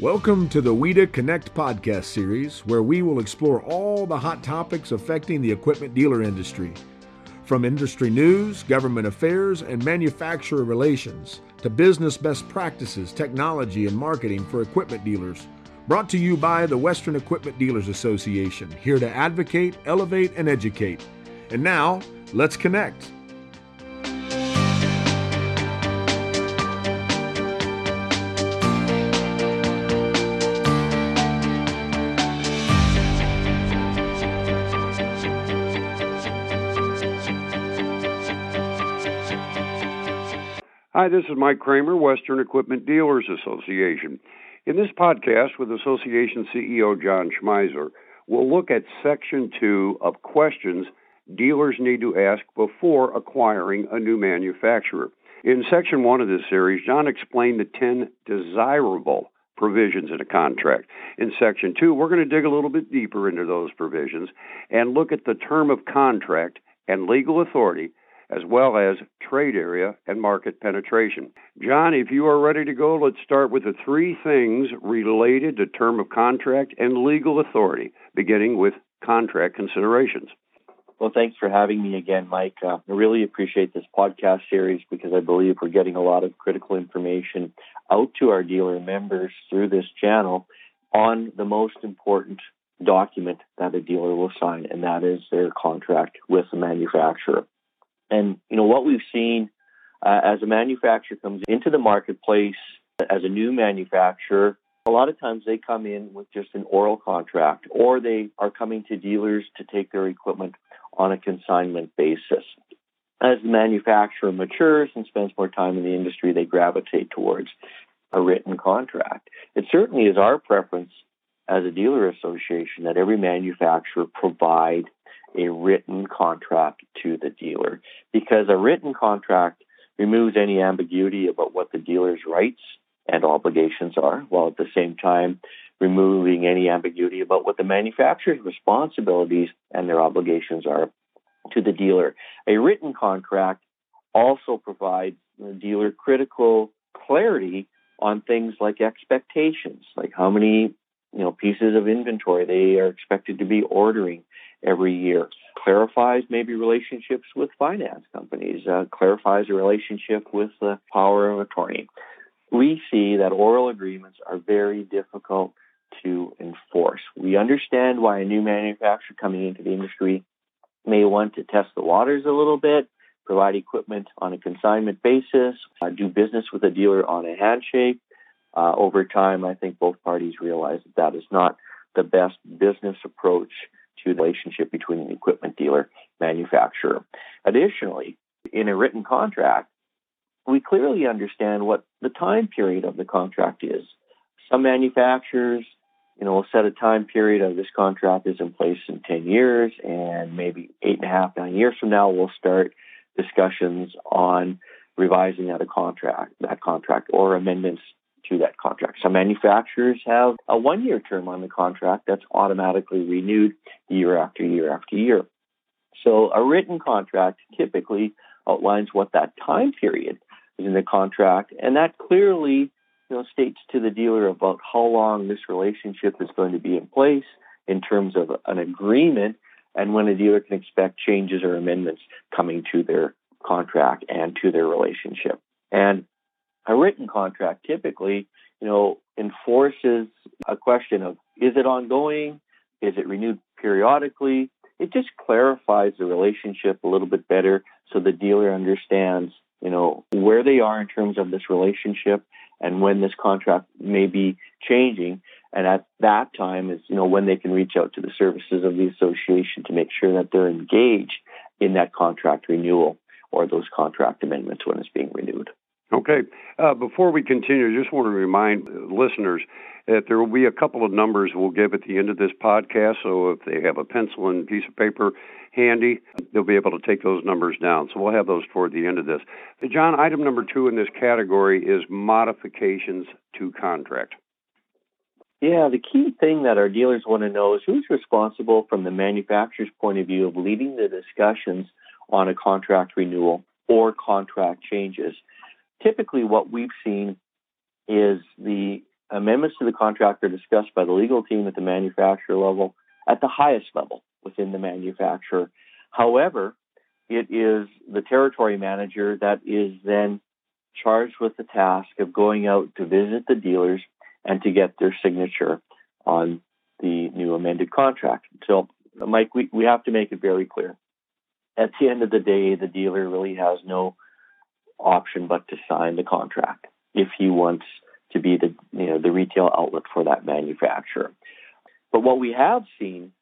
Welcome to the WEDA Connect podcast series, where we will explore all the hot topics affecting the equipment dealer industry. From industry news, government affairs, and manufacturer relations to business best practices, technology, and marketing for equipment dealers. Brought to you by the Western Equipment Dealers Association, here to advocate, elevate, and educate. And now, let's connect. Hi, this is Mike Kramer, Western Equipment Dealers Association. In this podcast with Association CEO John Schmeiser, we'll look at Section 2 of questions dealers need to ask before acquiring a new manufacturer. In Section 1 of this series, John explained the 10 desirable provisions in a contract. In Section 2, we're going to dig a little bit deeper into those provisions and look at the term of contract and legal authority as well as trade area and market penetration. John, if you are ready to go, let's start with the three things related to term of contract and legal authority, beginning with contract considerations. Well, thanks for having me again, Mike. Uh, I really appreciate this podcast series because I believe we're getting a lot of critical information out to our dealer members through this channel on the most important document that a dealer will sign, and that is their contract with the manufacturer. And you know what we've seen uh, as a manufacturer comes into the marketplace as a new manufacturer, a lot of times they come in with just an oral contract, or they are coming to dealers to take their equipment on a consignment basis. As the manufacturer matures and spends more time in the industry, they gravitate towards a written contract. It certainly is our preference as a dealer association that every manufacturer provide a written contract to the dealer because a written contract removes any ambiguity about what the dealer's rights and obligations are, while at the same time removing any ambiguity about what the manufacturer's responsibilities and their obligations are to the dealer. A written contract also provides the dealer critical clarity on things like expectations, like how many you know pieces of inventory they are expected to be ordering every year. Clarifies maybe relationships with finance companies, uh, clarifies a relationship with the power of attorney. We see that oral agreements are very difficult to enforce. We understand why a new manufacturer coming into the industry may want to test the waters a little bit, provide equipment on a consignment basis, uh, do business with a dealer on a handshake. Uh, over time, I think both parties realize that that is not the best business approach to the relationship between an equipment dealer manufacturer. Additionally, in a written contract, we clearly understand what the time period of the contract is. Some manufacturers, you know, will set a time period of this contract is in place in 10 years, and maybe eight and a half, nine years from now, we'll start discussions on revising that contract, that contract, or amendments to that contract. Some manufacturers have a one year term on the contract that's automatically renewed year after year after year. So a written contract typically outlines what that time period is in the contract, and that clearly you know, states to the dealer about how long this relationship is going to be in place in terms of an agreement and when a dealer can expect changes or amendments coming to their contract and to their relationship. And a written contract typically, you know, enforces a question of is it ongoing? Is it renewed periodically? It just clarifies the relationship a little bit better so the dealer understands, you know, where they are in terms of this relationship and when this contract may be changing. And at that time is, you know, when they can reach out to the services of the association to make sure that they're engaged in that contract renewal or those contract amendments when it's being renewed. Okay. Uh, before we continue, I just want to remind listeners that there will be a couple of numbers we'll give at the end of this podcast. So if they have a pencil and piece of paper handy, they'll be able to take those numbers down. So we'll have those toward the end of this. John, item number two in this category is modifications to contract. Yeah, the key thing that our dealers want to know is who's responsible from the manufacturer's point of view of leading the discussions on a contract renewal or contract changes typically what we've seen is the amendments to the contract are discussed by the legal team at the manufacturer level at the highest level within the manufacturer. However, it is the territory manager that is then charged with the task of going out to visit the dealers and to get their signature on the new amended contract. So, Mike, we, we have to make it very clear. At the end of the day, the dealer really has no option but to sign the contract if he wants to be the you know the retail outlet for that manufacturer. But what we have seen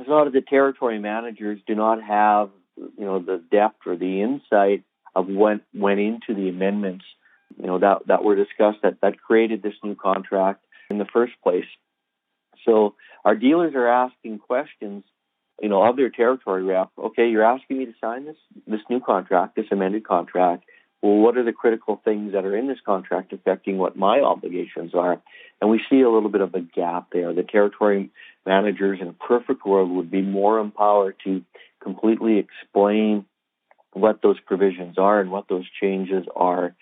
is a lot of the territory managers do not have you know the depth or the insight of what went into the amendments you know that that were discussed that that created this new contract in the first place. So our dealers are asking questions, you know, of their territory rep. Okay, you're asking me to sign this this new contract, this amended contract well, what are the critical things that are in this contract affecting what my obligations are? And we see a little bit of a gap there. The territory managers in a perfect world would be more empowered to completely explain what those provisions are and what those changes are.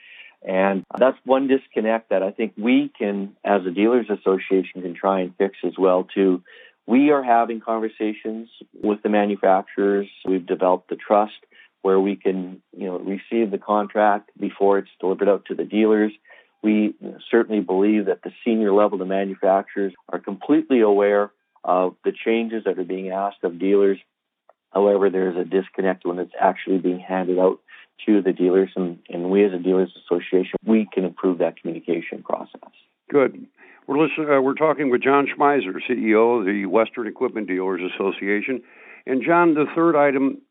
And that's one disconnect that I think we can, as a dealers association, can try and fix as well too. We are having conversations with the manufacturers. We've developed the trust where we can, you know, receive the contract before it's delivered out to the dealers. We certainly believe that the senior level, the manufacturers, are completely aware of the changes that are being asked of dealers. However, there's a disconnect when it's actually being handed out to the dealers, and, and we as a dealers association, we can improve that communication process. Good. We're listening. Uh, we're talking with John Schmeiser, CEO of the Western Equipment Dealers Association. And John, the third item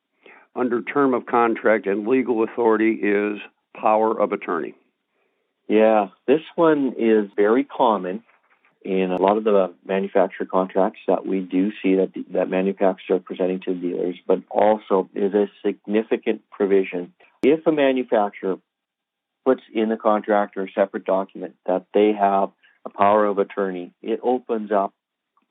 under term of contract and legal authority is power of attorney. Yeah, this one is very common in a lot of the manufacturer contracts that we do see that that manufacturers are presenting to dealers, but also is a significant provision. If a manufacturer puts in the contract or a separate document that they have a power of attorney, it opens up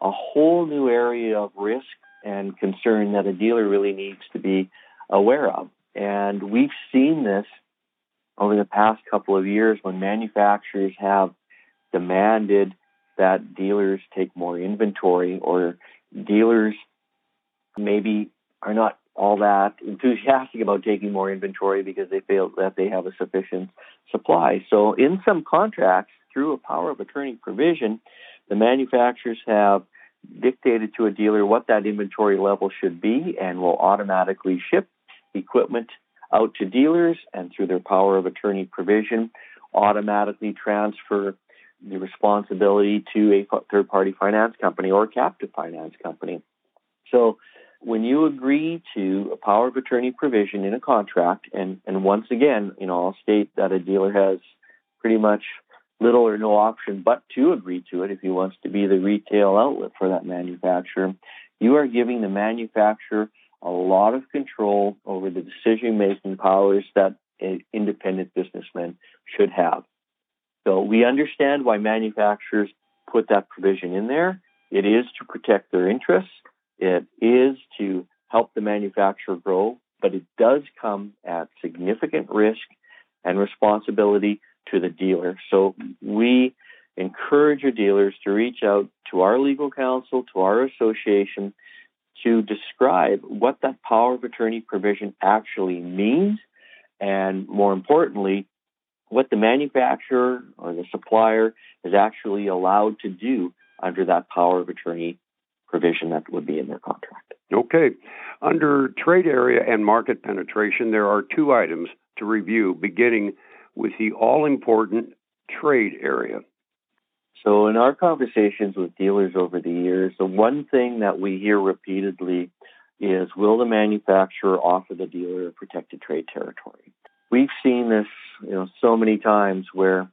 a whole new area of risk and concern that a dealer really needs to be aware of. And we've seen this over the past couple of years when manufacturers have demanded that dealers take more inventory or dealers maybe are not all that enthusiastic about taking more inventory because they feel that they have a sufficient supply. So in some contracts, through a power of attorney provision, the manufacturers have dictated to a dealer what that inventory level should be and will automatically ship equipment out to dealers and through their power of attorney provision automatically transfer the responsibility to a third party finance company or captive finance company. So when you agree to a power of attorney provision in a contract, and, and once again, you know, I'll state that a dealer has pretty much little or no option but to agree to it if he wants to be the retail outlet for that manufacturer. You are giving the manufacturer a lot of control over the decision making powers that independent businessmen should have. So we understand why manufacturers put that provision in there. It is to protect their interests. It is to help the manufacturer grow, but it does come at significant risk and responsibility to the dealer. So we encourage your dealers to reach out to our legal counsel, to our association, to describe what that power of attorney provision actually means, and more importantly, what the manufacturer or the supplier is actually allowed to do under that power of attorney provision that would be in their contract. Okay. Under trade area and market penetration, there are two items to review, beginning with the all important trade area. So, in our conversations with dealers over the years, the one thing that we hear repeatedly is will the manufacturer offer the dealer a protected trade territory? We've seen this, you know, so many times where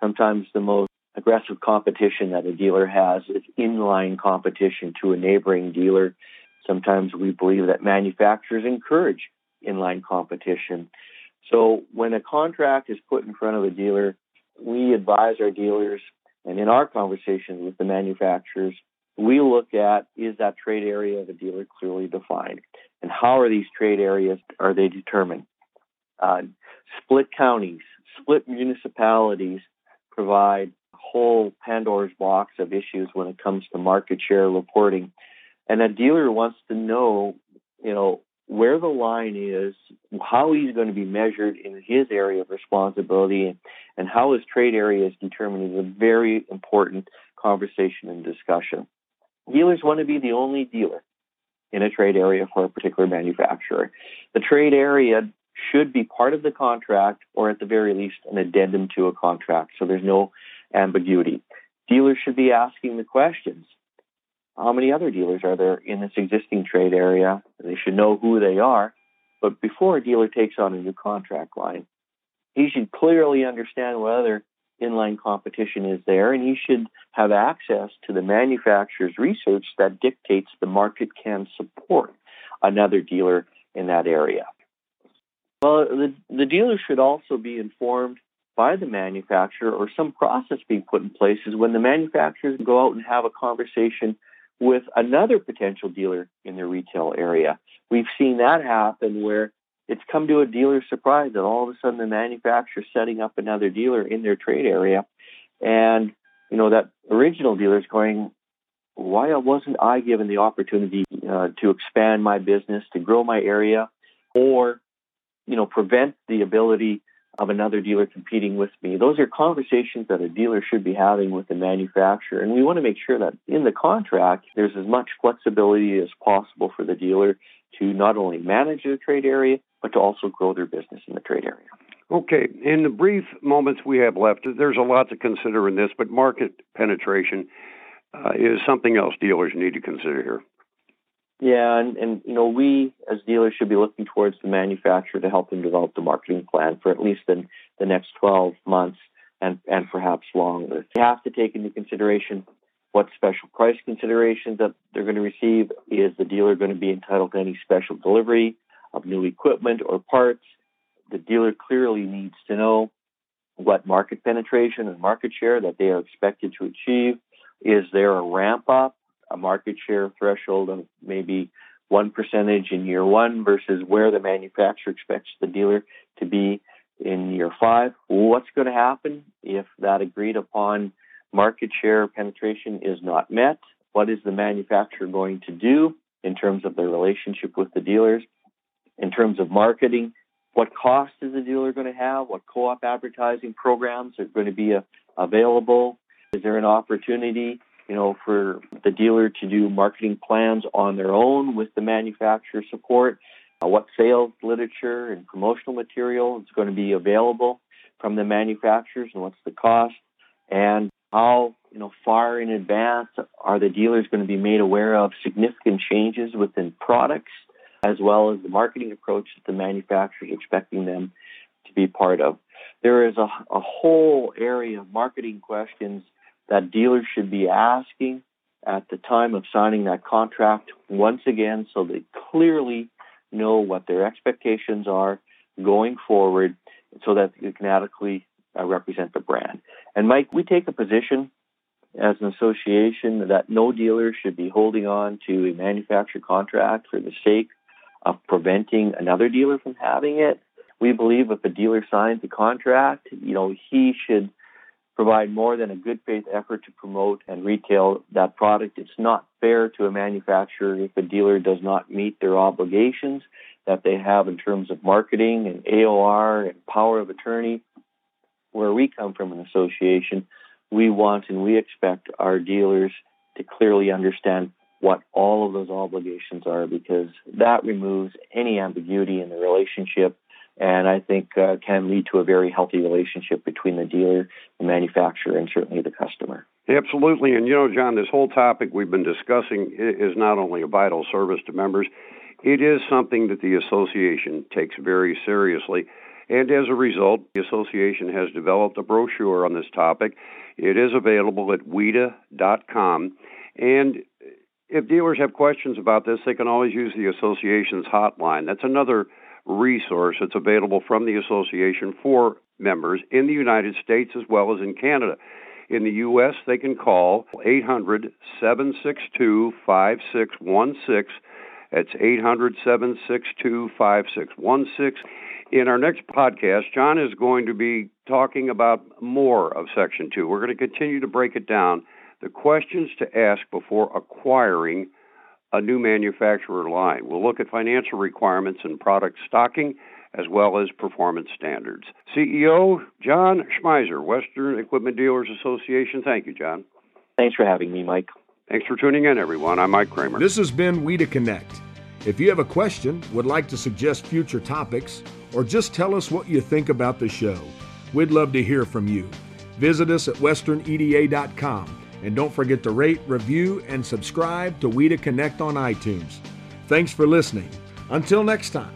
sometimes the most aggressive competition that a dealer has is inline competition to a neighboring dealer. Sometimes we believe that manufacturers encourage inline competition. So when a contract is put in front of a dealer, we advise our dealers and in our conversations with the manufacturers, we look at is that trade area of a dealer clearly defined, and how are these trade areas are they determined? Uh, split counties, split municipalities provide whole Pandora's box of issues when it comes to market share reporting. And a dealer wants to know, you know, where the line is, how he's going to be measured in his area of responsibility, and how his trade area is determined is a very important conversation and discussion. Dealers want to be the only dealer in a trade area for a particular manufacturer. The trade area should be part of the contract or at the very least an addendum to a contract so there's no ambiguity. Dealers should be asking the questions how many other dealers are there in this existing trade area? They should know who they are. But before a dealer takes on a new contract line, he should clearly understand what other inline competition is there, and he should have access to the manufacturer's research that dictates the market can support another dealer in that area. Well, the, the dealer should also be informed by the manufacturer or some process being put in place is when the manufacturers go out and have a conversation with another potential dealer in their retail area. We've seen that happen where it's come to a dealer's surprise that all of a sudden the manufacturer is setting up another dealer in their trade area. And, you know, that original dealer is going, why wasn't I given the opportunity uh, to expand my business, to grow my area, or, you know, prevent the ability of another dealer competing with me. Those are conversations that a dealer should be having with the manufacturer. And we want to make sure that in the contract, there's as much flexibility as possible for the dealer to not only manage the trade area, but to also grow their business in the trade area. Okay, in the brief moments we have left, there's a lot to consider in this, but market penetration uh, is something else dealers need to consider here. Yeah, and, and you know, we as dealers should be looking towards the manufacturer to help them develop the marketing plan for at least the, the next 12 months and, and perhaps longer. They have to take into consideration what special price considerations that they're going to receive. Is the dealer going to be entitled to any special delivery of new equipment or parts? The dealer clearly needs to know what market penetration and market share that they are expected to achieve. Is there a ramp up a market share threshold of maybe one percentage in year one versus where the manufacturer expects the dealer to be in year five. What's going to happen if that agreed upon market share penetration is not met? What is the manufacturer going to do in terms of their relationship with the dealers? In terms of marketing, what cost is the dealer going to have? What co op advertising programs are going to be available? Is there an opportunity you know, for the dealer to do marketing plans on their own with the manufacturer support, uh, what sales literature and promotional material is going to be available from the manufacturers and what's the cost, and how you know far in advance are the dealers going to be made aware of significant changes within products as well as the marketing approach that the manufacturer is expecting them to be part of. There is a, a whole area of marketing questions that dealers should be asking at the time of signing that contract once again so they clearly know what their expectations are going forward so that they can adequately uh, represent the brand. And Mike, we take a position as an association that no dealer should be holding on to a manufacturer contract for the sake of preventing another dealer from having it. We believe if a dealer signs a contract, you know, he should provide more than a good faith effort to promote and retail that product. It's not fair to a manufacturer if a dealer does not meet their obligations that they have in terms of marketing and AOR and power of attorney. Where we come from an association, we want and we expect our dealers to clearly understand what all of those obligations are because that removes any ambiguity in the relationship and I think uh, can lead to a very healthy relationship between the dealer, the manufacturer, and certainly the customer. Absolutely. And you know, John, this whole topic we've been discussing is not only a vital service to members, it is something that the association takes very seriously. And as a result, the association has developed a brochure on this topic. It is available at WEDA.com. And if dealers have questions about this, they can always use the association's hotline. That's another resource that's available from the association for members in the United States as well as in Canada. In the U.S., they can call 800 762 5616. That's 800 762 5616. In our next podcast, John is going to be talking about more of Section 2. We're going to continue to break it down the questions to ask before acquiring a new manufacturer line. We'll look at financial requirements and product stocking as well as performance standards. CEO John Schmeiser, Western Equipment Dealers Association. Thank you, John. Thanks for having me, Mike. Thanks for tuning in, everyone. I'm Mike Kramer. This has been WEDA Connect. If you have a question, would like to suggest future topics, or just tell us what you think about the show, we'd love to hear from you. Visit us at westerneda.com and don't forget to rate, review, and subscribe to WEDA Connect on iTunes. Thanks for listening. Until next time.